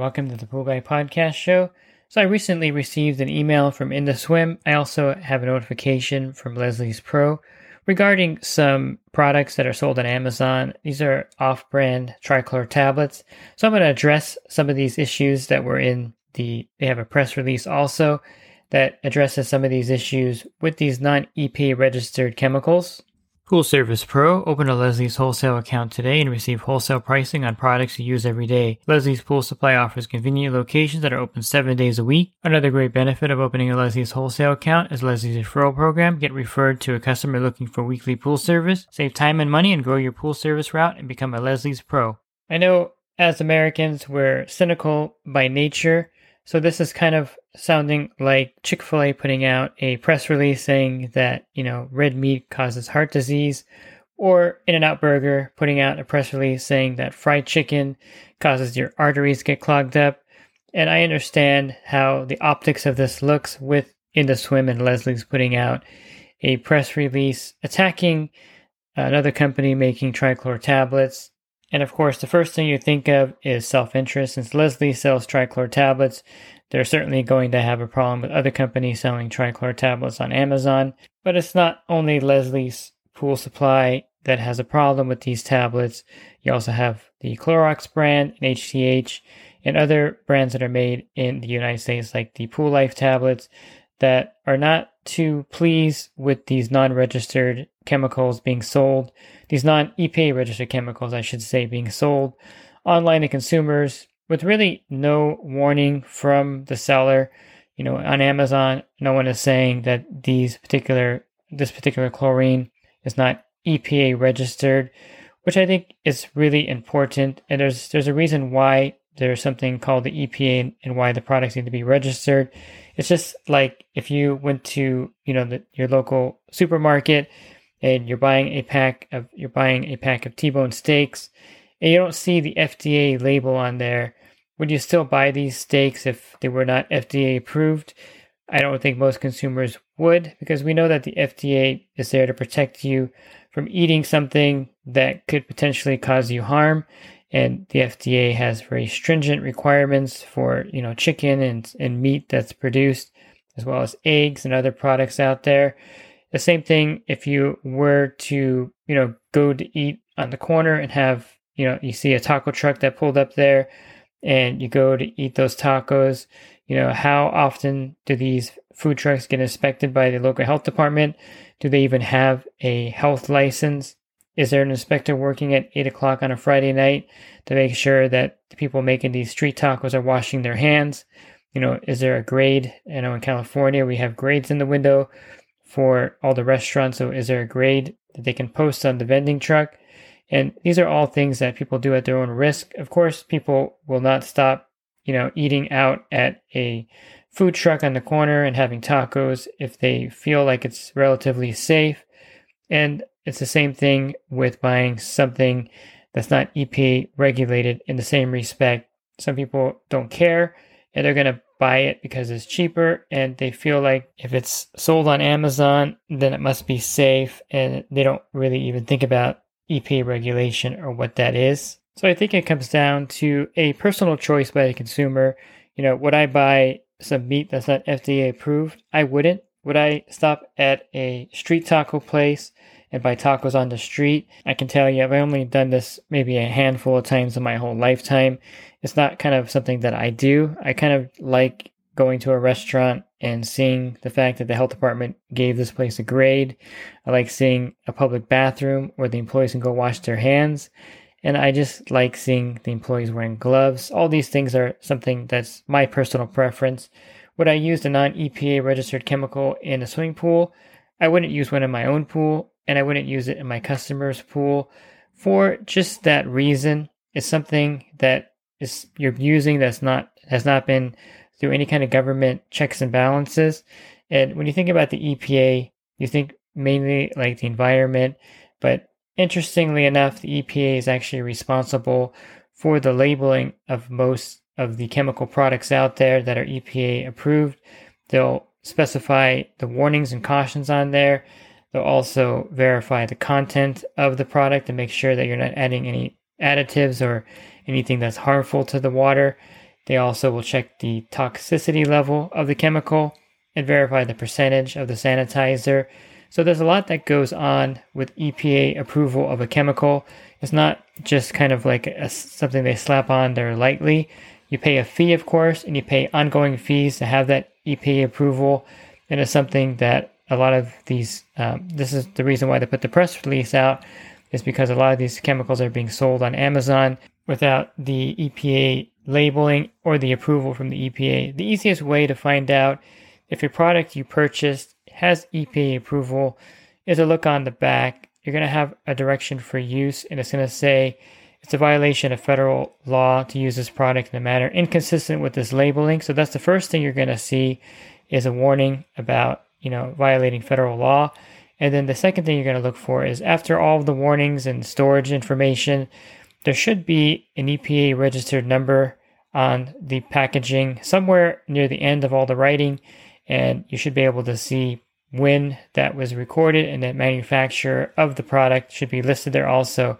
Welcome to the Pool Guy Podcast Show. So I recently received an email from In the Swim. I also have a notification from Leslie's Pro regarding some products that are sold on Amazon. These are off-brand trichlor tablets. So I'm going to address some of these issues that were in the they have a press release also that addresses some of these issues with these non-EPA registered chemicals. Pool Service Pro. Open a Leslie's wholesale account today and receive wholesale pricing on products you use every day. Leslie's Pool Supply offers convenient locations that are open seven days a week. Another great benefit of opening a Leslie's wholesale account is Leslie's referral program. Get referred to a customer looking for weekly pool service. Save time and money and grow your pool service route and become a Leslie's Pro. I know as Americans, we're cynical by nature. So this is kind of sounding like Chick-fil-A putting out a press release saying that, you know, red meat causes heart disease or In-N-Out Burger putting out a press release saying that fried chicken causes your arteries to get clogged up. And I understand how the optics of this looks with In the Swim and Leslie's putting out a press release attacking another company making trichlor tablets and of course, the first thing you think of is self interest. Since Leslie sells trichlor tablets, they're certainly going to have a problem with other companies selling trichlor tablets on Amazon. But it's not only Leslie's pool supply that has a problem with these tablets. You also have the Clorox brand and HTH and other brands that are made in the United States, like the Pool Life tablets, that are not too pleased with these non registered chemicals being sold, these non EPA registered chemicals, I should say, being sold online to consumers with really no warning from the seller. You know, on Amazon, no one is saying that these particular this particular chlorine is not EPA registered, which I think is really important. And there's there's a reason why there's something called the EPA and why the products need to be registered. It's just like if you went to you know the, your local supermarket and you're buying a pack of you're buying a pack of T-bone steaks and you don't see the FDA label on there, would you still buy these steaks if they were not FDA approved? I don't think most consumers would because we know that the FDA is there to protect you from eating something that could potentially cause you harm and the FDA has very stringent requirements for you know chicken and, and meat that's produced as well as eggs and other products out there the same thing if you were to you know go to eat on the corner and have you know you see a taco truck that pulled up there and you go to eat those tacos you know how often do these food trucks get inspected by the local health department do they even have a health license is there an inspector working at 8 o'clock on a Friday night to make sure that the people making these street tacos are washing their hands? You know, is there a grade? You know, in California, we have grades in the window for all the restaurants. So, is there a grade that they can post on the vending truck? And these are all things that people do at their own risk. Of course, people will not stop, you know, eating out at a food truck on the corner and having tacos if they feel like it's relatively safe. And it's the same thing with buying something that's not EPA regulated in the same respect. Some people don't care and they're going to buy it because it's cheaper and they feel like if it's sold on Amazon, then it must be safe and they don't really even think about EPA regulation or what that is. So I think it comes down to a personal choice by the consumer. You know, would I buy some meat that's not FDA approved? I wouldn't. Would I stop at a street taco place and buy tacos on the street. I can tell you, I've only done this maybe a handful of times in my whole lifetime. It's not kind of something that I do. I kind of like going to a restaurant and seeing the fact that the health department gave this place a grade. I like seeing a public bathroom where the employees can go wash their hands. And I just like seeing the employees wearing gloves. All these things are something that's my personal preference. Would I use a non EPA registered chemical in a swimming pool? I wouldn't use one in my own pool and I wouldn't use it in my customer's pool for just that reason. It's something that is you're using that's not has not been through any kind of government checks and balances. And when you think about the EPA, you think mainly like the environment, but interestingly enough, the EPA is actually responsible for the labeling of most of the chemical products out there that are EPA approved. They'll specify the warnings and cautions on there. They'll also verify the content of the product to make sure that you're not adding any additives or anything that's harmful to the water. They also will check the toxicity level of the chemical and verify the percentage of the sanitizer. So there's a lot that goes on with EPA approval of a chemical. It's not just kind of like a, something they slap on there lightly. You pay a fee, of course, and you pay ongoing fees to have that EPA approval. And it's something that a lot of these, um, this is the reason why they put the press release out, is because a lot of these chemicals are being sold on Amazon without the EPA labeling or the approval from the EPA. The easiest way to find out if a product you purchased has EPA approval is to look on the back. You're going to have a direction for use, and it's going to say it's a violation of federal law to use this product in a manner inconsistent with this labeling. So that's the first thing you're going to see is a warning about, you know, violating federal law. And then the second thing you're going to look for is after all the warnings and storage information, there should be an EPA registered number on the packaging somewhere near the end of all the writing, and you should be able to see when that was recorded and that manufacturer of the product should be listed there also.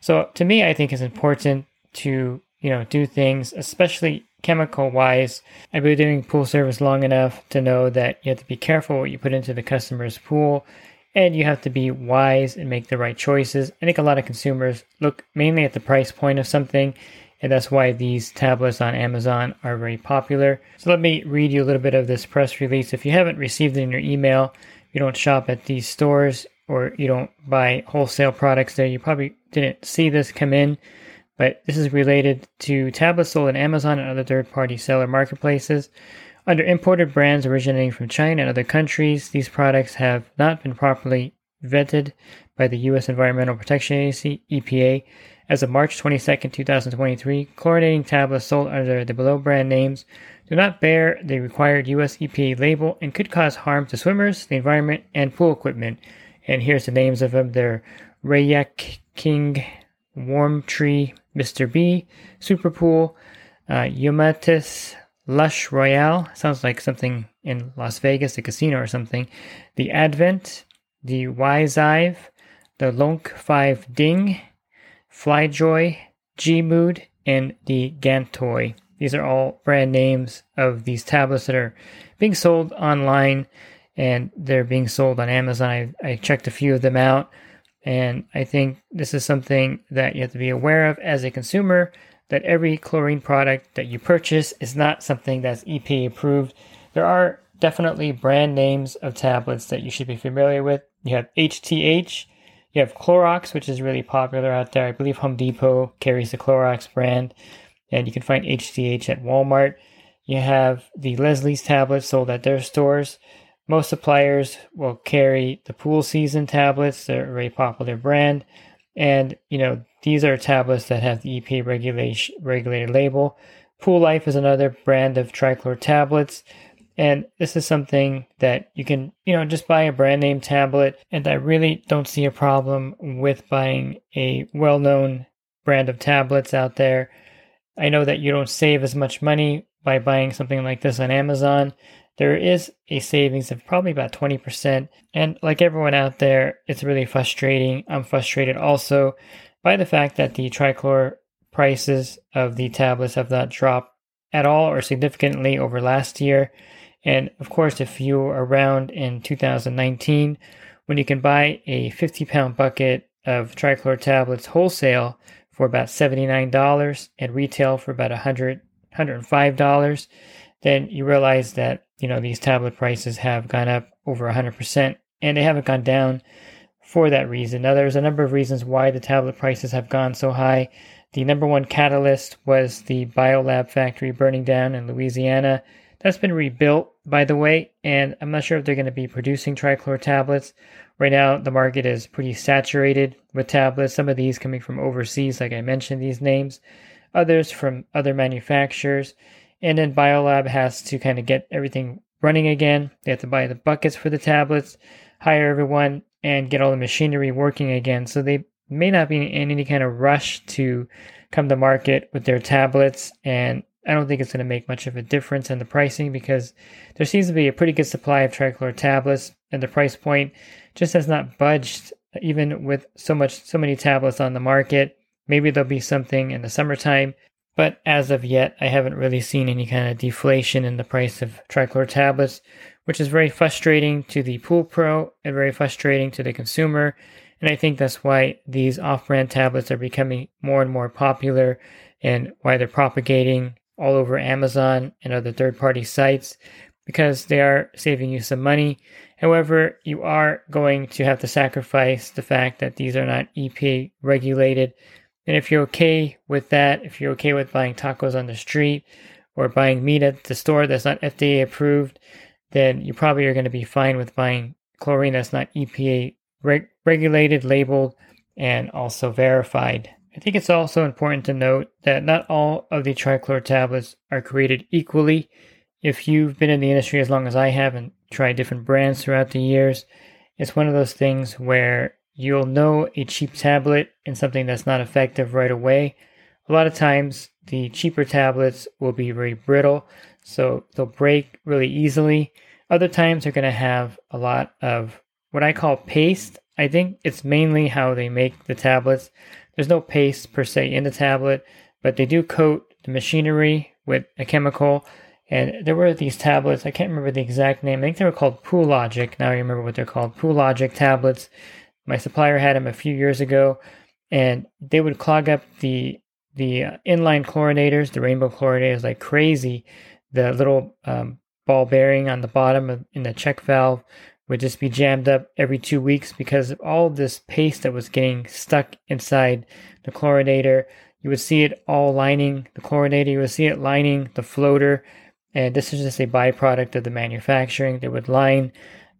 So to me, I think it's important to, you know, do things, especially chemical wise. I've been doing pool service long enough to know that you have to be careful what you put into the customer's pool and you have to be wise and make the right choices. I think a lot of consumers look mainly at the price point of something, and that's why these tablets on Amazon are very popular. So let me read you a little bit of this press release. If you haven't received it in your email, you don't shop at these stores or you don't buy wholesale products there, you probably didn't see this come in. But this is related to tablets sold on Amazon and other third party seller marketplaces. Under imported brands originating from China and other countries, these products have not been properly vetted by the U.S. Environmental Protection Agency, EPA. As of March 22, 2023, chlorinating tablets sold under the below brand names do not bear the required U.S. EPA label and could cause harm to swimmers, the environment, and pool equipment. And here's the names of them. They're Rayak King, Warm Tree, Mr. B, Super Pool, uh, Eumatis, Lush Royale sounds like something in Las Vegas, a casino or something. The Advent, the Wizive, the Lonk 5 Ding, Flyjoy, G Mood, and the Gantoy. These are all brand names of these tablets that are being sold online and they're being sold on Amazon. I, I checked a few of them out and I think this is something that you have to be aware of as a consumer that every chlorine product that you purchase is not something that's EPA approved. There are definitely brand names of tablets that you should be familiar with. You have HTH, you have Clorox, which is really popular out there. I believe Home Depot carries the Clorox brand, and you can find HTH at Walmart. You have the Leslie's tablets sold at their stores. Most suppliers will carry the Pool Season tablets, they're a very popular brand. And, you know, these are tablets that have the EPA regulation, regulated label. Pool Life is another brand of trichlor tablets. And this is something that you can, you know, just buy a brand name tablet. And I really don't see a problem with buying a well known brand of tablets out there. I know that you don't save as much money by buying something like this on Amazon. There is a savings of probably about 20%. And like everyone out there, it's really frustrating. I'm frustrated also by the fact that the trichlor prices of the tablets have not dropped at all or significantly over last year. And of course, if you were around in 2019, when you can buy a 50 pound bucket of trichlor tablets wholesale for about $79 and retail for about $100, $105, then you realize that, you know, these tablet prices have gone up over 100% and they haven't gone down for that reason. Now, there's a number of reasons why the tablet prices have gone so high. The number one catalyst was the Biolab factory burning down in Louisiana. That's been rebuilt, by the way, and I'm not sure if they're going to be producing trichlor tablets Right now, the market is pretty saturated with tablets. Some of these coming from overseas, like I mentioned, these names, others from other manufacturers. And then Biolab has to kind of get everything running again. They have to buy the buckets for the tablets, hire everyone, and get all the machinery working again. So they may not be in any kind of rush to come to market with their tablets. And I don't think it's going to make much of a difference in the pricing because there seems to be a pretty good supply of trichlor tablets, and the price point just has not budged, even with so much, so many tablets on the market. Maybe there'll be something in the summertime, but as of yet, I haven't really seen any kind of deflation in the price of trichlor tablets, which is very frustrating to the pool pro and very frustrating to the consumer. And I think that's why these off brand tablets are becoming more and more popular and why they're propagating all over Amazon and other third party sites because they are saving you some money. However, you are going to have to sacrifice the fact that these are not EPA regulated. And if you're okay with that, if you're okay with buying tacos on the street or buying meat at the store that's not FDA approved, then you probably are going to be fine with buying chlorine that's not EPA reg- regulated, labeled, and also verified. I think it's also important to note that not all of the trichlor tablets are created equally. If you've been in the industry as long as I have and tried different brands throughout the years, it's one of those things where you'll know a cheap tablet and something that's not effective right away. A lot of times, the cheaper tablets will be very brittle, so they'll break really easily. Other times, they're going to have a lot of what I call paste. I think it's mainly how they make the tablets. There's no paste per se in the tablet, but they do coat the machinery with a chemical. And there were these tablets, I can't remember the exact name. I think they were called Pool Logic. Now I remember what they're called Pool Logic tablets. My supplier had them a few years ago, and they would clog up the the uh, inline chlorinators, the rainbow chlorinators, like crazy. The little um, ball bearing on the bottom of, in the check valve would just be jammed up every two weeks because of all this paste that was getting stuck inside the chlorinator. You would see it all lining the chlorinator, you would see it lining the floater, and this is just a byproduct of the manufacturing. They would line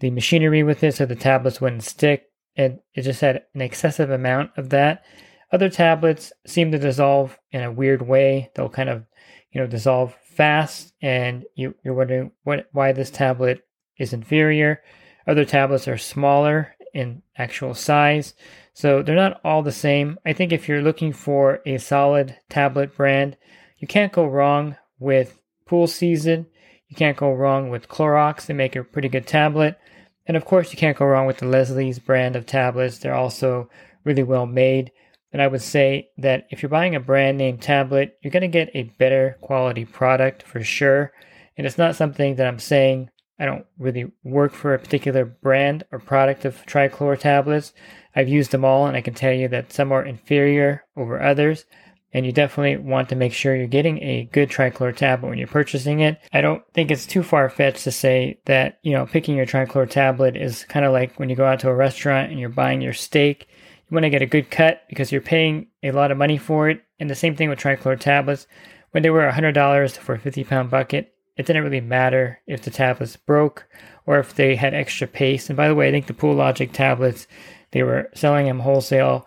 the machinery with it so the tablets wouldn't stick, and it just had an excessive amount of that. Other tablets seem to dissolve in a weird way. They'll kind of, you know, dissolve fast, and you, you're wondering what why this tablet is inferior. Other tablets are smaller in actual size, so they're not all the same. I think if you're looking for a solid tablet brand, you can't go wrong with Pool Season. You can't go wrong with Clorox. They make a pretty good tablet. And of course, you can't go wrong with the Leslie's brand of tablets. They're also really well made. And I would say that if you're buying a brand name tablet, you're going to get a better quality product for sure. And it's not something that I'm saying I don't really work for a particular brand or product of trichlor tablets. I've used them all and I can tell you that some are inferior over others. And you definitely want to make sure you're getting a good trichlor tablet when you're purchasing it. I don't think it's too far fetched to say that, you know, picking your trichlor tablet is kind of like when you go out to a restaurant and you're buying your steak. You want to get a good cut because you're paying a lot of money for it. And the same thing with trichlor tablets. When they were $100 for a 50 pound bucket, it didn't really matter if the tablets broke or if they had extra paste. And by the way, I think the Poologic tablets, they were selling them wholesale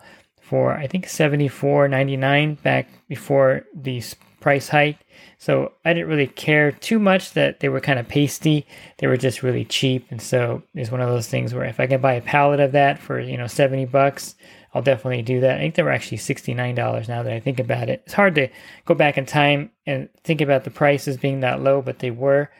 for I think seventy four ninety nine back before the price hike. So I didn't really care too much that they were kind of pasty. They were just really cheap, and so it's one of those things where if I can buy a pallet of that for you know seventy bucks, I'll definitely do that. I think they were actually $69 now that I think about it. It's hard to go back in time and think about the prices being that low, but they were.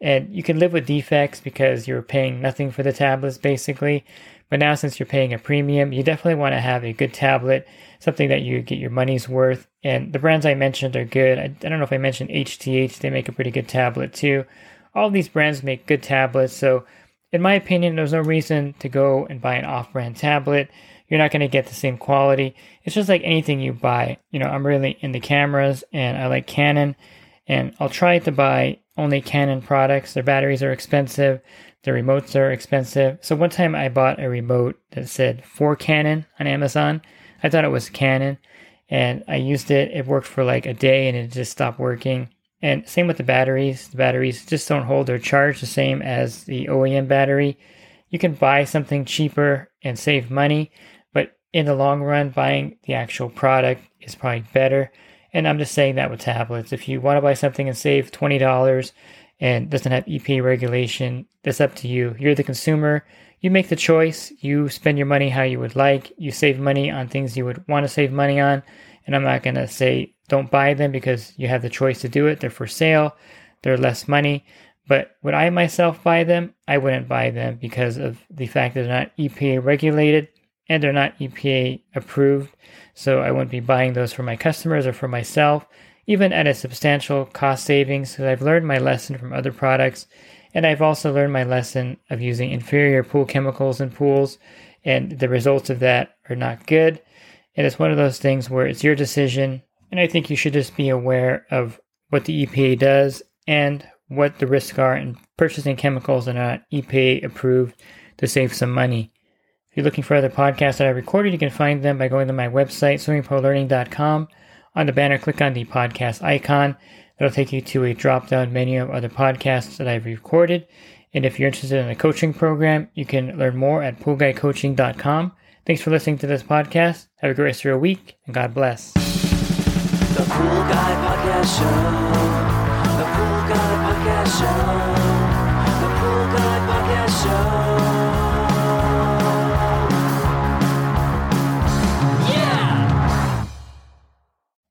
And you can live with defects because you're paying nothing for the tablets basically. But now, since you're paying a premium, you definitely want to have a good tablet, something that you get your money's worth. And the brands I mentioned are good. I, I don't know if I mentioned HTH, they make a pretty good tablet too. All these brands make good tablets. So, in my opinion, there's no reason to go and buy an off brand tablet you're not going to get the same quality. It's just like anything you buy. You know, I'm really into cameras and I like Canon and I'll try to buy only Canon products. Their batteries are expensive, their remotes are expensive. So one time I bought a remote that said for Canon on Amazon. I thought it was Canon and I used it. It worked for like a day and it just stopped working. And same with the batteries. The batteries just don't hold their charge the same as the OEM battery you can buy something cheaper and save money, but in the long run, buying the actual product is probably better. And I'm just saying that with tablets. If you want to buy something and save $20 and doesn't have EPA regulation, that's up to you. You're the consumer. You make the choice. You spend your money how you would like. You save money on things you would want to save money on. And I'm not going to say don't buy them because you have the choice to do it. They're for sale. They're less money. But would I myself buy them? I wouldn't buy them because of the fact that they're not EPA regulated and they're not EPA approved. So I wouldn't be buying those for my customers or for myself, even at a substantial cost savings. Because I've learned my lesson from other products, and I've also learned my lesson of using inferior pool chemicals in pools, and the results of that are not good. And it's one of those things where it's your decision, and I think you should just be aware of what the EPA does and what the risks are in purchasing chemicals that are not EPA approved to save some money. If you're looking for other podcasts that I recorded, you can find them by going to my website, swimmingpoollearning.com. On the banner, click on the podcast icon. That'll take you to a drop down menu of other podcasts that I've recorded. And if you're interested in a coaching program, you can learn more at poolguycoaching.com. Thanks for listening to this podcast. Have a great rest of your week, and God bless. The Pool Guy Podcast Show. The Pool Guy Podcast Show. The Pool Guy Podcast Show.